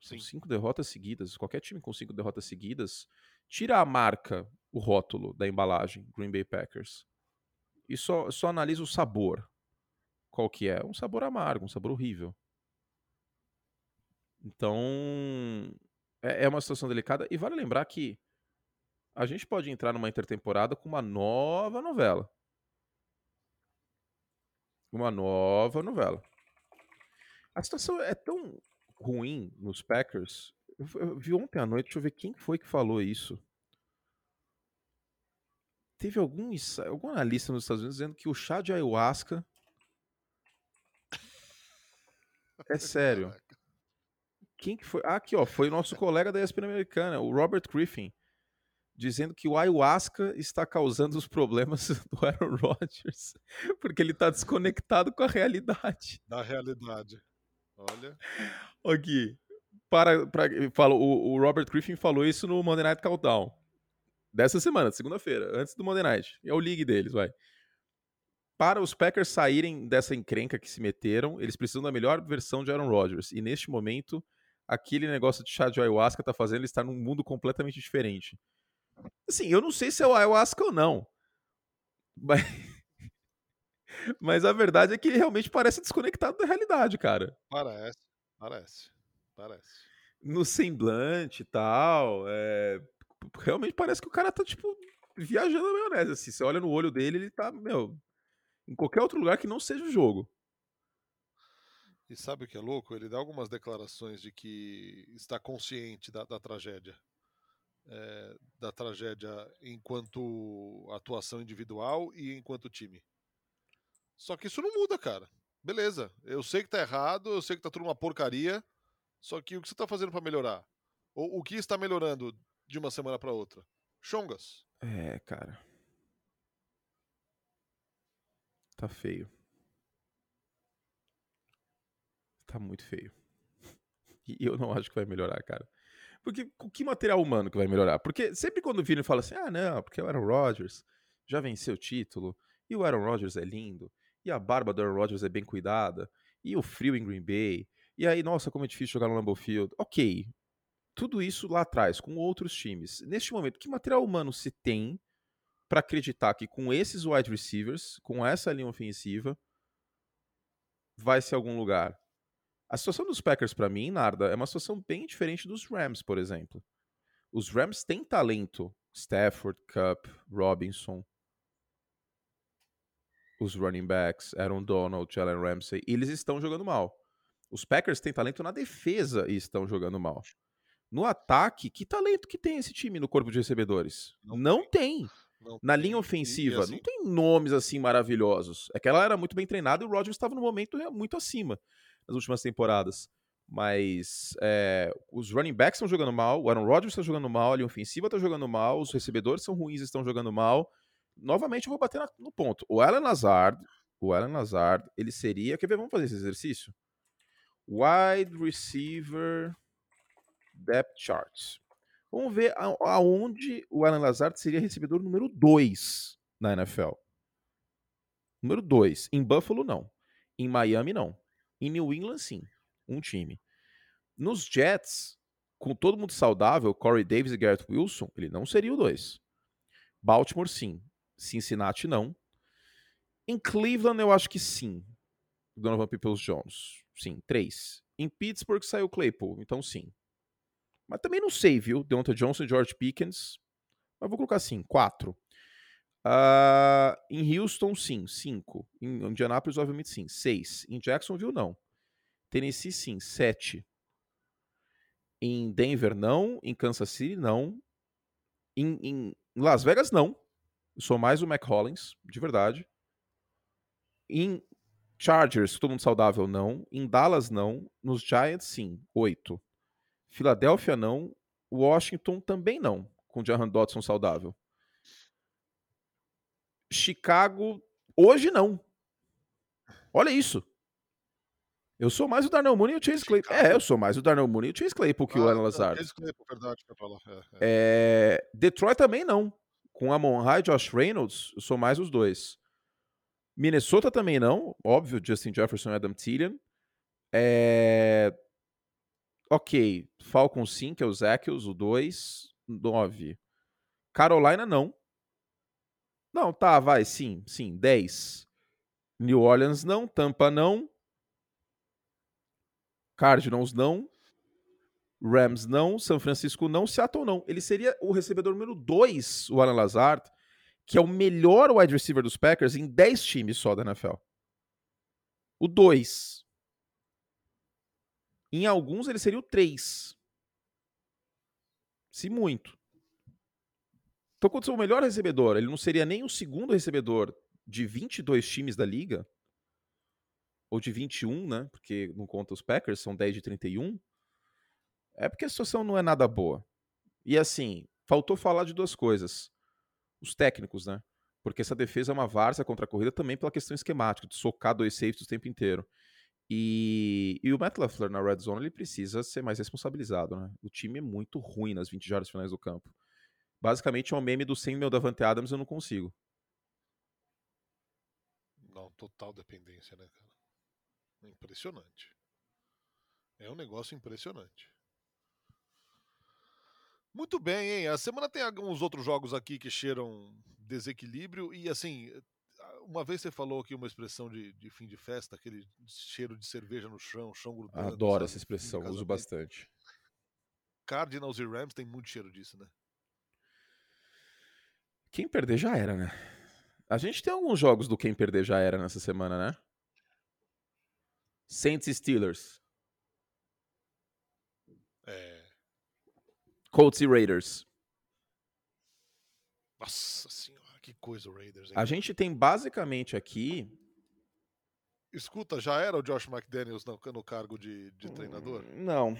São Sim. cinco derrotas seguidas. Qualquer time com cinco derrotas seguidas tira a marca, o rótulo da embalagem Green Bay Packers e só, só analisa o sabor. Qual que é? Um sabor amargo, um sabor horrível. Então, é, é uma situação delicada. E vale lembrar que a gente pode entrar numa intertemporada com uma nova novela. Uma nova novela. A situação é tão ruim nos Packers. Eu vi ontem à noite, deixa eu ver quem foi que falou isso. Teve algum, algum analista nos Estados Unidos dizendo que o chá de ayahuasca. <laughs> É sério. Quem que foi? Ah, aqui, ó. Foi o nosso colega da ESPN americana, o Robert Griffin dizendo que o ayahuasca está causando os problemas <laughs> do Aaron Rodgers, porque ele está desconectado com a realidade. Da realidade. Olha. Aqui. Para, para, falou, o, o, Robert Griffin falou isso no Monday Night Countdown. Dessa semana, segunda-feira, antes do Monday Night. É o league deles, vai. Para os Packers saírem dessa encrenca que se meteram, eles precisam da melhor versão de Aaron Rodgers. E neste momento, aquele negócio de chá de ayahuasca está fazendo ele estar num mundo completamente diferente. Assim, eu não sei se é o ayahuasca ou não. Mas... <laughs> Mas a verdade é que ele realmente parece desconectado da realidade, cara. Parece, parece, parece. No semblante e tal. É... Realmente parece que o cara tá, tipo, viajando na maionese. Assim, você olha no olho dele, ele tá, meu, em qualquer outro lugar que não seja o jogo. E sabe o que é louco? Ele dá algumas declarações de que está consciente da, da tragédia é, da tragédia enquanto atuação individual e enquanto time. Só que isso não muda, cara. Beleza, eu sei que tá errado, eu sei que tá tudo uma porcaria, só que o que você tá fazendo para melhorar? O que está melhorando de uma semana para outra? Chongas. É, cara. Tá feio. Tá muito feio. E eu não acho que vai melhorar, cara. Porque com que material humano que vai melhorar? Porque sempre quando o fala assim, ah, não, porque o Aaron Rodgers já venceu o título, e o Aaron Rodgers é lindo, e a barba do Aaron Rodgers é bem cuidada, e o frio em Green Bay, e aí, nossa, como é difícil jogar no Lambeau Field. Ok, tudo isso lá atrás, com outros times. Neste momento, que material humano se tem para acreditar que com esses wide receivers, com essa linha ofensiva, vai ser algum lugar? A situação dos Packers, para mim, Narda, é uma situação bem diferente dos Rams, por exemplo. Os Rams têm talento. Stafford, Cup, Robinson. Os running backs, Aaron Donald, Jalen Ramsey. E eles estão jogando mal. Os Packers têm talento na defesa e estão jogando mal. No ataque, que talento que tem esse time no corpo de recebedores? Não, não tem. tem. Não na tem. linha ofensiva, assim... não tem nomes assim maravilhosos. É que ela era muito bem treinada e o Rodgers estava no momento muito acima nas últimas temporadas. Mas é, os running backs estão jogando mal, o Aaron Rodgers está jogando mal, a linha ofensiva está jogando mal, os recebedores são ruins estão jogando mal. Novamente eu vou bater no ponto. O Alan Lazard, o Alan Lazard, ele seria. Quer ver? Vamos fazer esse exercício? Wide receiver depth charts. Vamos ver aonde o Alan Lazard seria recebedor número 2 na NFL. Número 2. Em Buffalo, não. Em Miami, não. Em New England, sim. Um time. Nos Jets, com todo mundo saudável, Corey Davis e Garrett Wilson, ele não seria o 2. Baltimore, sim. Cincinnati, não. Em Cleveland, eu acho que sim. Donovan Peoples-Jones. Sim, 3. Em Pittsburgh, saiu Claypool. Então, sim. Mas também não sei, viu? Deontay Johnson e George Pickens. Mas vou colocar assim, 4. Uh, em Houston, sim, 5. Em Indianapolis, obviamente, sim, 6. Em Jacksonville, não. Tennessee, sim, 7. Em Denver, não. Em Kansas City, não. Em, em Las Vegas, não. Eu sou mais o Mac Hollins, de verdade. Em Chargers, todo mundo saudável, não. Em Dallas, não. Nos Giants, sim, 8. Filadélfia não. Washington também não, com Jahan Dodson saudável. Chicago, hoje não. Olha isso. Eu sou mais o Darnell Mooney e o Chase Claypool. É, eu sou mais o Darnell Mooney e o Chase Claypool que ah, o Alan Lazard. Chase Claypool, verdade. É, é. É, Detroit também não. Com Amon High e Josh Reynolds, eu sou mais os dois. Minnesota também não. Óbvio, Justin Jefferson e Adam Thielen. É... Ok, Falcon sim, que é o Ezekiels, o 2, 9. Carolina não. Não, tá, vai, sim, sim, 10. New Orleans não, Tampa não. Cardinals não. Rams não, São Francisco não, Seattle não. Ele seria o recebedor número 2, o Alan Lazard, que é o melhor wide receiver dos Packers em 10 times só da NFL. O 2. Em alguns ele seria o 3. Se muito. Então, quando o melhor recebedor, ele não seria nem o segundo recebedor de 22 times da liga, ou de 21, né? Porque não conta os Packers, são 10 de 31. É porque a situação não é nada boa. E assim, faltou falar de duas coisas. Os técnicos, né? Porque essa defesa é uma várzea contra a corrida também pela questão esquemática, de socar dois safeties o tempo inteiro. E, e o Matt LaFleur na red zone ele precisa ser mais responsabilizado, né? O time é muito ruim nas 20 jardas finais do campo. Basicamente é um meme do 100 mil Davante Adams, eu não consigo. Não, total dependência, né, cara? Impressionante. É um negócio impressionante. Muito bem, hein? A semana tem alguns outros jogos aqui que cheiram desequilíbrio e assim, uma vez você falou aqui uma expressão de, de fim de festa, aquele cheiro de cerveja no chão, chão grudando. Adoro essa expressão, uso bastante. Cardinals e Rams tem muito cheiro disso, né? Quem perder já era, né? A gente tem alguns jogos do quem perder já era nessa semana, né? Saints e Steelers. É. Colts e Raiders. Nossa senhora. Que coisa o Raiders. Hein? A gente tem basicamente aqui. Escuta, já era o Josh McDaniels no, no cargo de, de treinador? Não.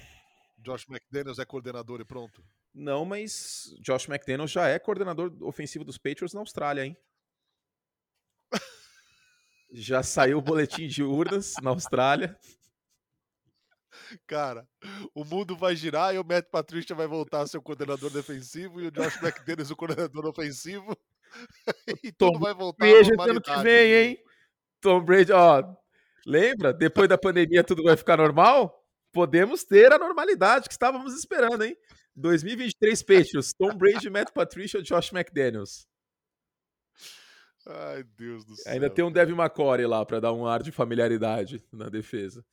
Josh McDaniels é coordenador e pronto? Não, mas Josh McDaniels já é coordenador ofensivo dos Patriots na Austrália, hein? <laughs> já saiu o boletim de urnas na Austrália. Cara, o mundo vai girar e o Matt Patricia vai voltar a ser o coordenador defensivo e o Josh McDaniels o coordenador ofensivo. <laughs> e Tom tudo vai voltar Brady ano que vem, hein? Tom Brady, ó. Lembra? Depois da pandemia tudo vai ficar normal? Podemos ter a normalidade que estávamos esperando, hein? 2023 Patriots, Tom Brady, Matt Patricia, Josh McDaniels. Ai, Deus do céu. Ainda tem um Devin McCory lá para dar um ar de familiaridade na defesa.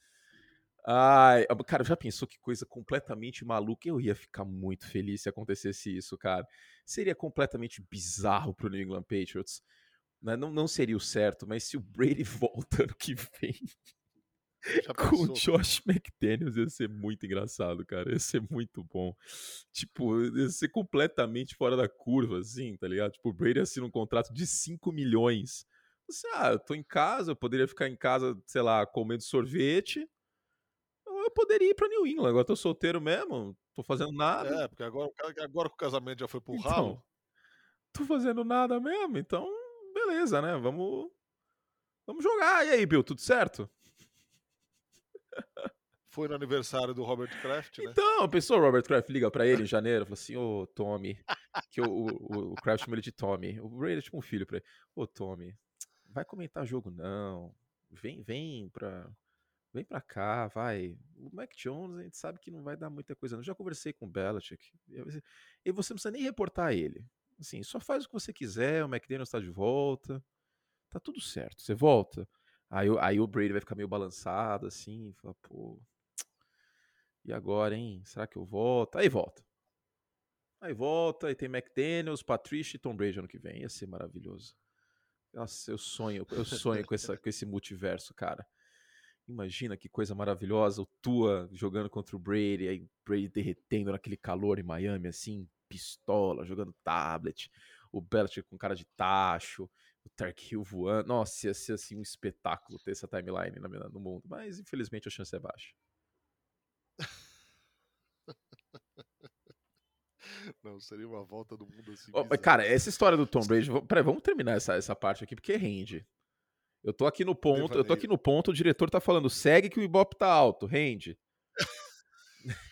Ai, cara, já pensou que coisa completamente maluca? Eu ia ficar muito feliz se acontecesse isso, cara. Seria completamente bizarro pro New England Patriots. Né? Não, não seria o certo, mas se o Brady <laughs> volta ano que vem <laughs> com o Josh McDaniels, ia ser muito engraçado, cara. Ia ser muito bom. Tipo, ia ser completamente fora da curva, assim, tá ligado? Tipo, o Brady assina um contrato de 5 milhões. Você, ah, eu tô em casa, eu poderia ficar em casa, sei lá, comendo sorvete eu poderia ir pra New England. Agora tô solteiro mesmo, tô fazendo nada. É, porque agora, agora que o casamento já foi pro então, ralo. Tô fazendo nada mesmo, então beleza, né? Vamos, vamos jogar. E aí, Bill, tudo certo? Foi no aniversário do Robert Kraft, né? Então, a pessoa, Robert Kraft liga pra ele em janeiro, fala assim, ô Tommy, que o, o, o Kraft chama ele de Tommy, o Brady é tipo um filho pra ele, ô Tommy, vai comentar jogo não, vem, vem pra, vem pra cá, vai. O Mac Jones, a gente sabe que não vai dar muita coisa. Eu já conversei com o Belichick. E você não precisa nem reportar ele. Assim, só faz o que você quiser, o McDaniel está de volta. Tá tudo certo. Você volta. Aí, aí o Brady vai ficar meio balançado, assim, fala, pô. E agora, hein? Será que eu volto? Aí volta. Aí volta, aí tem McDaniels, Patricia e Tom Brady ano que vem. Ia ser maravilhoso. Nossa, eu sonho, eu sonho com, essa, com esse multiverso, cara. Imagina que coisa maravilhosa, o Tua jogando contra o Brady, aí o Brady derretendo naquele calor em Miami, assim, pistola, jogando tablet, o Belichick com cara de tacho, o Tark Hill voando. Nossa, ia ser assim um espetáculo ter essa timeline no mundo, mas infelizmente a chance é baixa. <laughs> Não, seria uma volta do mundo assim. Oh, cara, essa história do Tom Brady. Peraí, vamos terminar essa, essa parte aqui, porque rende. Eu tô aqui no ponto, eu tô aqui no ponto, o diretor tá falando, segue que o Ibope tá alto, rende. <laughs>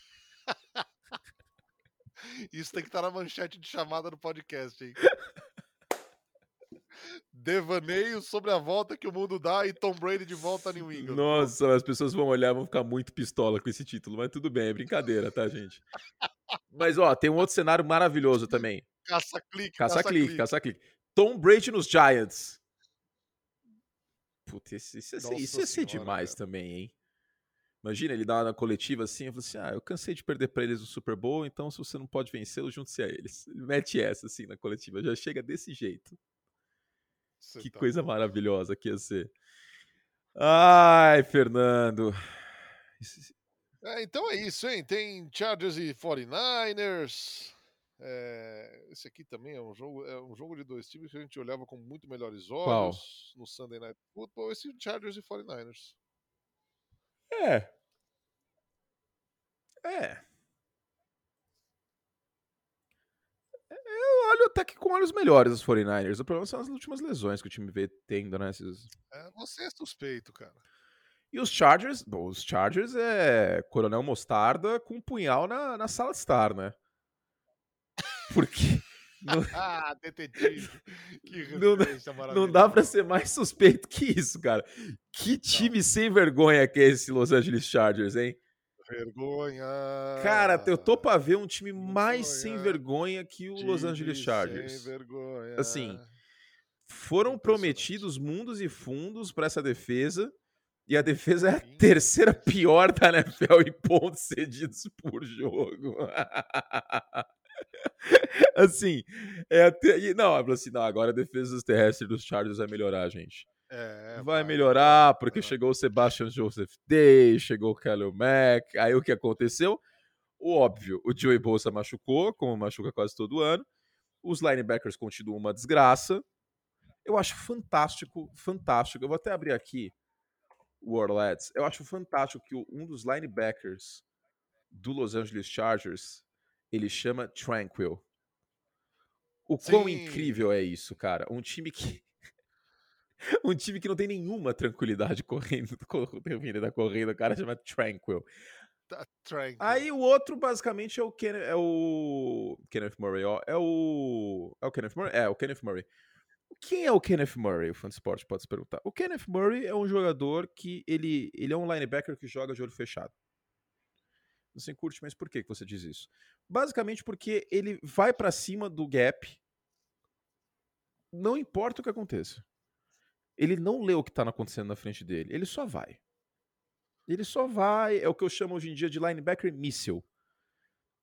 Isso tem que estar tá na manchete de chamada do podcast, hein? <laughs> Devaneio sobre a volta que o mundo dá e Tom Brady de volta a New England. Nossa, as pessoas vão olhar vão ficar muito pistola com esse título, mas tudo bem, é brincadeira, tá, gente? Mas, ó, tem um outro cenário maravilhoso também. Caça-clique. Caça-clique, caça-clique. Tom Brady nos Giants. Putz, isso, isso, isso, isso ia ser demais cara. também, hein? Imagina, ele dá uma coletiva assim, eu falo assim, ah, eu cansei de perder pra eles no Super Bowl, então se você não pode vencê-los, junte-se a eles. Ele mete essa assim na coletiva, já chega desse jeito. Você que tá coisa bom. maravilhosa que ia ser. Ai, Fernando. É, então é isso, hein? Tem Chargers e 49ers. É, esse aqui também é um jogo, é um jogo de dois times que a gente olhava com muito melhores olhos Qual? no Sunday Night Football. Esse Chargers e 49ers. É. É. Olho até que com olhos melhores os 49ers. O problema são as últimas lesões que o time vê tendo, né? Esses... É, você é suspeito, cara. E os Chargers, bom, os Chargers é Coronel Mostarda com um punhal na, na sala de estar, né? Porque. <laughs> Não... ah, detetive. <laughs> Que não, não dá pra ser mais suspeito que isso, cara. Que time não. sem vergonha que é esse Los Angeles Chargers, hein? Vergonha. Cara, eu tô pra ver um time vergonha. mais sem vergonha que o time Los Angeles Chargers. Sem vergonha. Assim, foram prometidos mundos e fundos para essa defesa. E a defesa é a terceira pior da NFL em pontos cedidos por jogo. <laughs> assim, é até. Não, assim, não, agora a defesa dos terrestres dos Chargers vai melhorar, gente. É, vai, melhorar, porque chegou o Sebastian Joseph Day, chegou o Kelly Mack. Aí o que aconteceu? O óbvio, o Joey Bolsa machucou, como machuca quase todo ano. Os linebackers continuam uma desgraça. Eu acho fantástico, fantástico. Eu vou até abrir aqui o Orlads. Eu acho fantástico que um dos linebackers do Los Angeles Chargers ele chama Tranquil. O Sim. quão incrível é isso, cara? Um time que. Um time que não tem nenhuma tranquilidade <laughs> correndo, correndo da corrida, o cara chama Tranquil. Tá tranquil. Aí o outro basicamente é o, Ken, é o Kenneth Murray, ó. É o. É o Kenneth Murray? É, o Kenneth Murray. Quem é o Kenneth Murray, o fã de esporte pode se perguntar. O Kenneth Murray é um jogador que ele, ele é um linebacker que joga de olho fechado. Você curte, mas por que você diz isso? Basicamente porque ele vai para cima do gap, não importa o que aconteça. Ele não lê o que está acontecendo na frente dele, ele só vai. Ele só vai, é o que eu chamo hoje em dia de linebacker missile.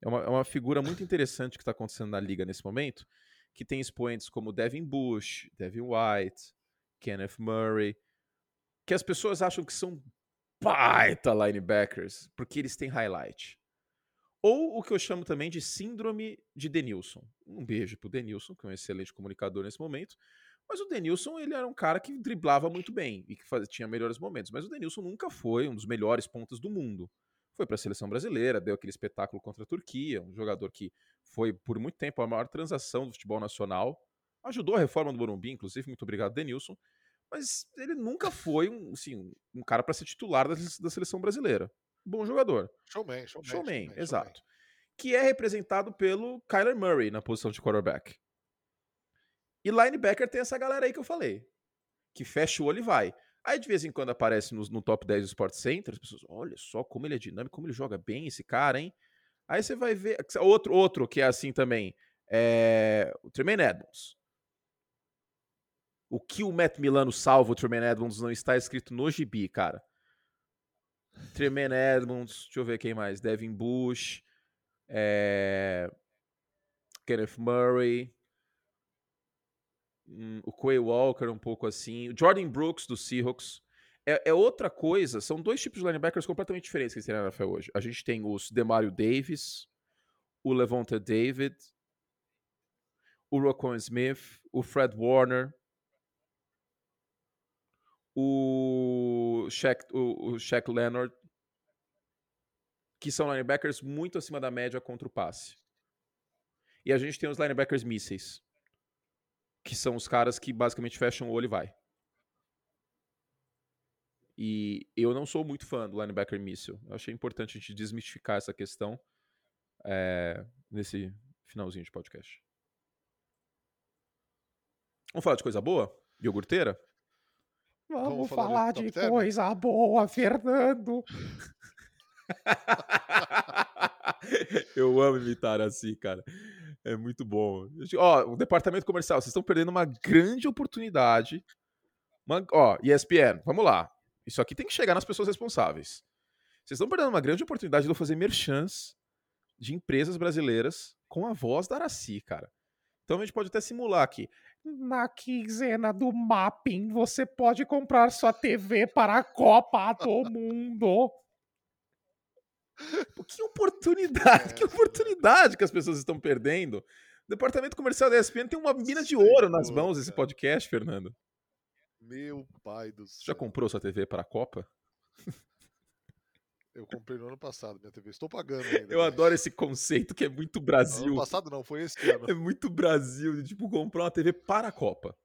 É uma, é uma figura muito interessante que está acontecendo na liga nesse momento, que tem expoentes como Devin Bush, Devin White, Kenneth Murray, que as pessoas acham que são baita linebackers, porque eles têm highlight. Ou o que eu chamo também de síndrome de Denilson. Um beijo pro Denilson, que é um excelente comunicador nesse momento. Mas o Denilson, ele era um cara que driblava muito bem e que tinha melhores momentos. Mas o Denilson nunca foi um dos melhores pontas do mundo. Foi para a seleção brasileira, deu aquele espetáculo contra a Turquia, um jogador que foi por muito tempo a maior transação do futebol nacional. Ajudou a reforma do Morumbi, inclusive. Muito obrigado, Denilson mas ele nunca foi um, assim, um cara para ser titular da, da, seleção brasileira. bom jogador. Showman, showman. Showman, showman exato. showman. Que é representado pelo Kyler Murray na posição de quarterback. E linebacker tem essa galera aí que eu falei. Que fecha o olho e vai. Aí de vez em quando aparece no, no top 10 do Sport Center, as pessoas, olha só como ele é dinâmico, como ele joga bem esse cara, hein? Aí você vai ver. Outro, outro que é assim também. É o Tremaine Edmonds. O que o Matt Milano salva o Tremaine Edmonds não está escrito no gibi, cara. Tremaine Edmonds, deixa eu ver quem mais. Devin Bush, é... Kenneth Murray, hum, o Quay Walker um pouco assim, o Jordan Brooks do Seahawks. É, é, outra coisa, são dois tipos de linebackers completamente diferentes que tem na NFL hoje. A gente tem os Demario Davis, o Levante David, o Rocco Smith, o Fred Warner, o Shaq, o, o Shaq Leonard, que são linebackers muito acima da média contra o passe. E a gente tem os linebackers mísseis, que são os caras que basicamente fecham o olho e vai. E eu não sou muito fã do linebacker míssil. Eu achei importante a gente desmistificar essa questão é, nesse finalzinho de podcast. Vamos falar de coisa boa? Iogurteira? Vamos, Vamos falar, falar de, de coisa boa, Fernando. <laughs> Eu amo imitar assim, cara. É muito bom. Ó, o departamento comercial, vocês estão perdendo uma grande oportunidade. Uma, ó, ESPN, vamos lá. Isso aqui tem que chegar nas pessoas responsáveis. Vocês estão perdendo uma grande oportunidade de eu fazer merchans de empresas brasileiras com a voz da Araci, cara. Então a gente pode até simular aqui. Na quinzena do Mapping, você pode comprar sua TV para a Copa do Mundo. Que oportunidade, que oportunidade que as pessoas estão perdendo. O departamento comercial da ESPN tem uma mina de ouro nas mãos esse podcast, Fernando. Meu pai do céu. Já comprou sua TV para a Copa? <laughs> Eu comprei no ano passado minha TV. Estou pagando <laughs> ainda. Eu adoro esse conceito que é muito Brasil. No ano passado não, foi esse ano. <laughs> É muito Brasil, de tipo comprar uma TV para a Copa.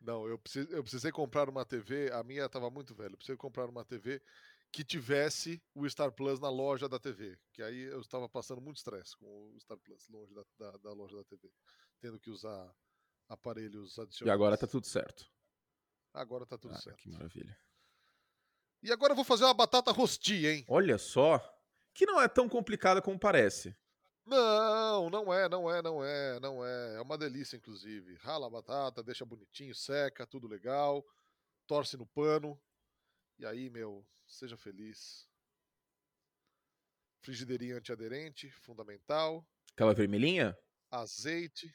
Não, eu precisei comprar uma TV, a minha estava muito velha. Eu precisei comprar uma TV que tivesse o Star Plus na loja da TV. Que aí eu estava passando muito estresse com o Star Plus longe da, da, da, loja da TV. Tendo que usar aparelhos adicionais. E agora tá tudo certo. Agora tá tudo ah, certo. Que maravilha. E agora eu vou fazer uma batata rosti, hein? Olha só. Que não é tão complicada como parece. Não, não é, não é, não é, não é. É uma delícia, inclusive. Rala a batata, deixa bonitinho, seca, tudo legal. Torce no pano. E aí, meu, seja feliz. Frigideirinha antiaderente, fundamental. Aquela vermelhinha? Azeite.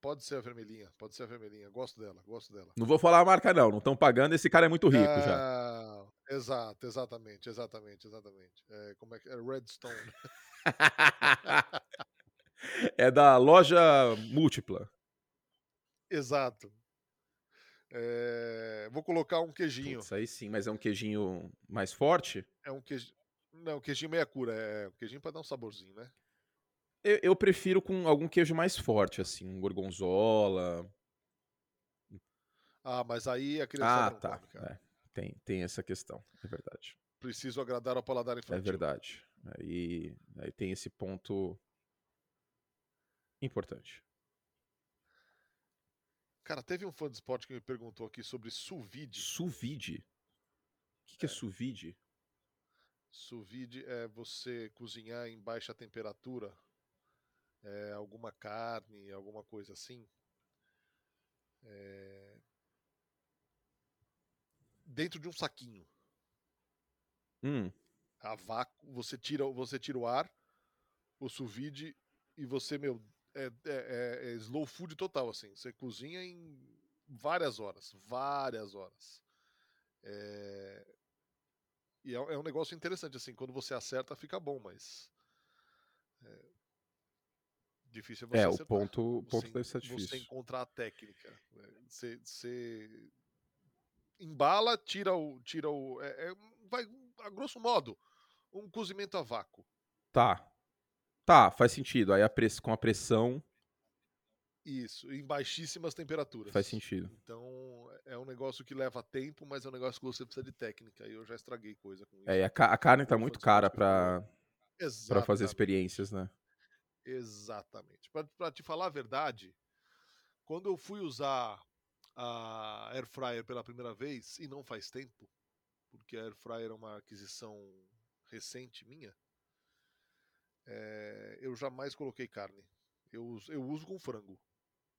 Pode ser a vermelhinha, pode ser a vermelhinha. Gosto dela, gosto dela. Não vou falar a marca, não. Não estão pagando, esse cara é muito rico é... já. Exato, exatamente, exatamente, exatamente. É, como é que é? Redstone. <laughs> é da loja múltipla. Exato. É... Vou colocar um queijinho. Isso aí sim, mas é um queijinho mais forte? É um queijinho. Não, queijinho meia cura. É um queijinho para dar um saborzinho, né? Eu, eu, prefiro com algum queijo mais forte, assim, um gorgonzola. Ah, mas aí a criança ah, não tá. come, é, tem, tem essa questão, é verdade. Preciso agradar ao paladar é infantil. É verdade. Aí, aí tem esse ponto importante. Cara, teve um fã de esporte que me perguntou aqui sobre suvide. Suvide? O que, que é, é suvide? Suvide é você cozinhar em baixa temperatura é, alguma carne, alguma coisa assim, é... dentro de um saquinho. Hum. A vácuo, você tira, você tira o ar, o sous vide e você, meu, é, é, é, slow food total, assim. Você cozinha em várias horas, várias horas. É... E é, é, um negócio interessante, assim, quando você acerta fica bom, mas é, Difícil é você É, acertar. o ponto, ponto você, deve ser difícil. Você encontrar a técnica. Né? Você, você embala, tira o. Tira o é, é, vai, a grosso modo, um cozimento a vácuo. Tá. Tá, faz sentido. Aí a press, com a pressão. Isso, em baixíssimas temperaturas. Faz sentido. Então, é um negócio que leva tempo, mas é um negócio que você precisa de técnica. E eu já estraguei coisa com isso. É, a, ca- a carne tá muito cara pra Exatamente. fazer experiências, né? Exatamente. Pra te falar a verdade, quando eu fui usar a Air Fryer pela primeira vez, e não faz tempo, porque a Air Fryer é uma aquisição recente minha, é, eu jamais coloquei carne. Eu, uso- eu uso com frango.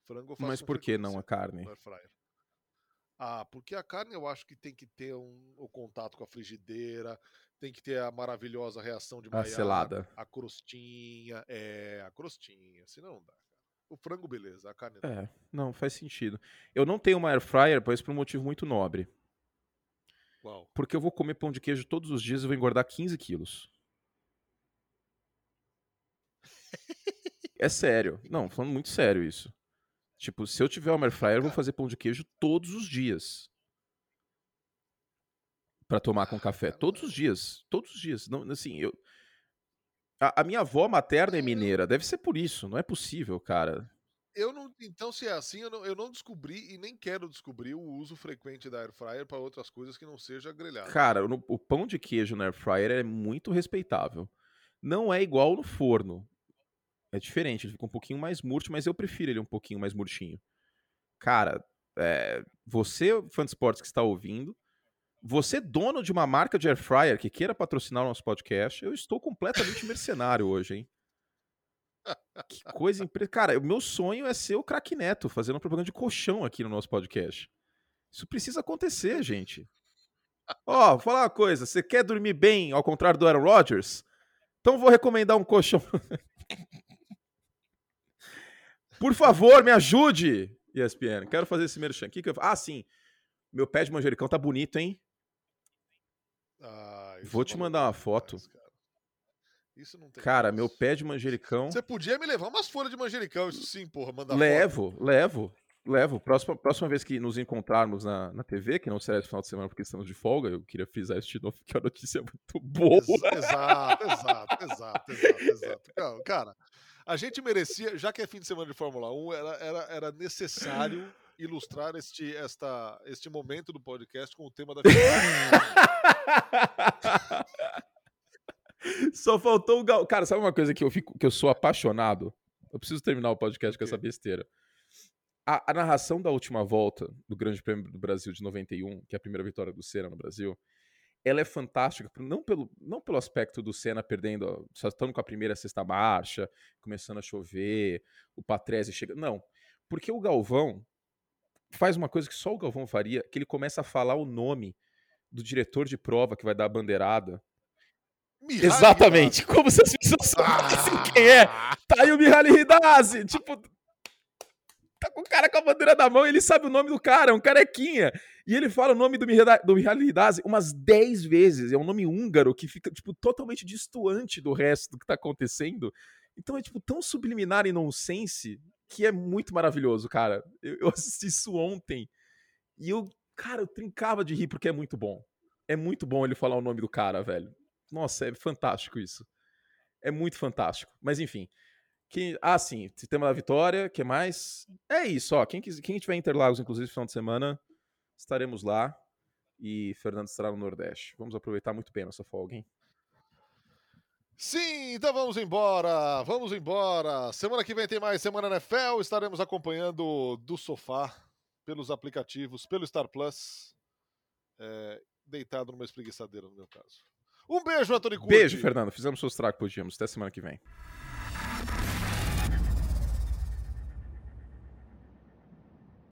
Frango eu faço Mas por que não a carne? Ah, porque a carne eu acho que tem que ter um, o contato com a frigideira, tem que ter a maravilhosa reação de A Maillard, selada. a crostinha, é, a crostinha, senão não dá, cara. O frango, beleza, a carne não. É, não, faz sentido. Eu não tenho uma air fryer, pois por um motivo muito nobre. Qual? Porque eu vou comer pão de queijo todos os dias e vou engordar 15 quilos. É sério. Não, falando muito sério isso. Tipo, se eu tiver uma air fryer, eu vou Cara. fazer pão de queijo todos os dias. Pra tomar com café. Todos os dias. Todos os dias. Não, assim, eu... A, a minha avó materna é mineira. Deve ser por isso. Não é possível, cara. Eu não, então, se é assim, eu não, eu não descobri e nem quero descobrir o uso frequente da air fryer para outras coisas que não seja grelhado. Cara, no- o pão de queijo na air fryer é muito respeitável. Não é igual no forno. É diferente, ele fica um pouquinho mais murcho, mas eu prefiro ele um pouquinho mais murchinho. Cara, é, você, fã de esportes que está ouvindo, você, dono de uma marca de air fryer que queira patrocinar o nosso podcast, eu estou completamente <laughs> mercenário hoje, hein? Que coisa impre... Cara, o meu sonho é ser o craque Neto fazendo propaganda de colchão aqui no nosso podcast. Isso precisa acontecer, gente. Ó, vou falar uma coisa. Você quer dormir bem, ao contrário do Aaron Rodgers? Então vou recomendar um colchão. <laughs> Por favor, me ajude, ESPN. Quero fazer esse merchan. Que que eu... Ah, sim. Meu pé de manjericão tá bonito, hein? Ah, Vou é te uma mandar uma foto. demais, cara. Isso não tem Cara, meu pé de manjericão. Você podia me levar umas folhas de manjericão, isso sim, porra, mandar foto. Levo, levo, levo. Próxima, próxima vez que nos encontrarmos na, na TV, que não será esse final de semana porque estamos de folga, eu queria frisar isso de novo, <laughs> porque a notícia é muito boa. Ex- Exato, exato, exato, exato, exato. Cara, Cara, a gente merecia, já que é fim de semana de Fórmula 1, era, era, era necessário ilustrar este, esta, este momento do podcast com o tema da <laughs> Só faltou o Gal... Cara, sabe uma coisa que eu fico, que eu sou apaixonado? Eu preciso terminar o podcast com essa besteira. A, a narração da última volta do Grande Prêmio do Brasil de 91, que é a primeira vitória do Senna no Brasil, ela é fantástica, não pelo, não pelo aspecto do Senna perdendo, só estando com a primeira sexta marcha, começando a chover, o Patrese chega. Não, porque o Galvão faz uma coisa que só o Galvão faria, que ele começa a falar o nome do diretor de prova que vai dar a bandeirada. Exatamente, como se as pessoas soubessem Ah! quem é. Tá aí o Mihaly Hidazi, tipo, tá com o cara com a bandeira na mão ele sabe o nome do cara, é um carequinha. E ele fala o nome do Mihaly, do Mihaly Hidazi umas 10 vezes, é um nome húngaro que fica, tipo, totalmente distoante do resto do que tá acontecendo. Então é, tipo, tão subliminar e nonsense que é muito maravilhoso, cara. Eu, eu <laughs> assisti isso ontem e eu, cara, eu trincava de rir porque é muito bom. É muito bom ele falar o nome do cara, velho. Nossa, é fantástico isso. É muito fantástico. Mas enfim. Que, ah, sim, sistema da vitória, que mais? É isso, ó. Quem, quem tiver em Interlagos, inclusive, final de semana, estaremos lá. E Fernando estará no Nordeste. Vamos aproveitar muito bem a nossa folga, hein? Sim, então vamos embora, vamos embora. Semana que vem tem mais Semana NFL, estaremos acompanhando do sofá, pelos aplicativos, pelo Star Plus, é, deitado numa espreguiçadeira no meu caso. Um beijo, Antônio Curti. Beijo, Fernando. Fizemos o tragos, podíamos. Até semana que vem.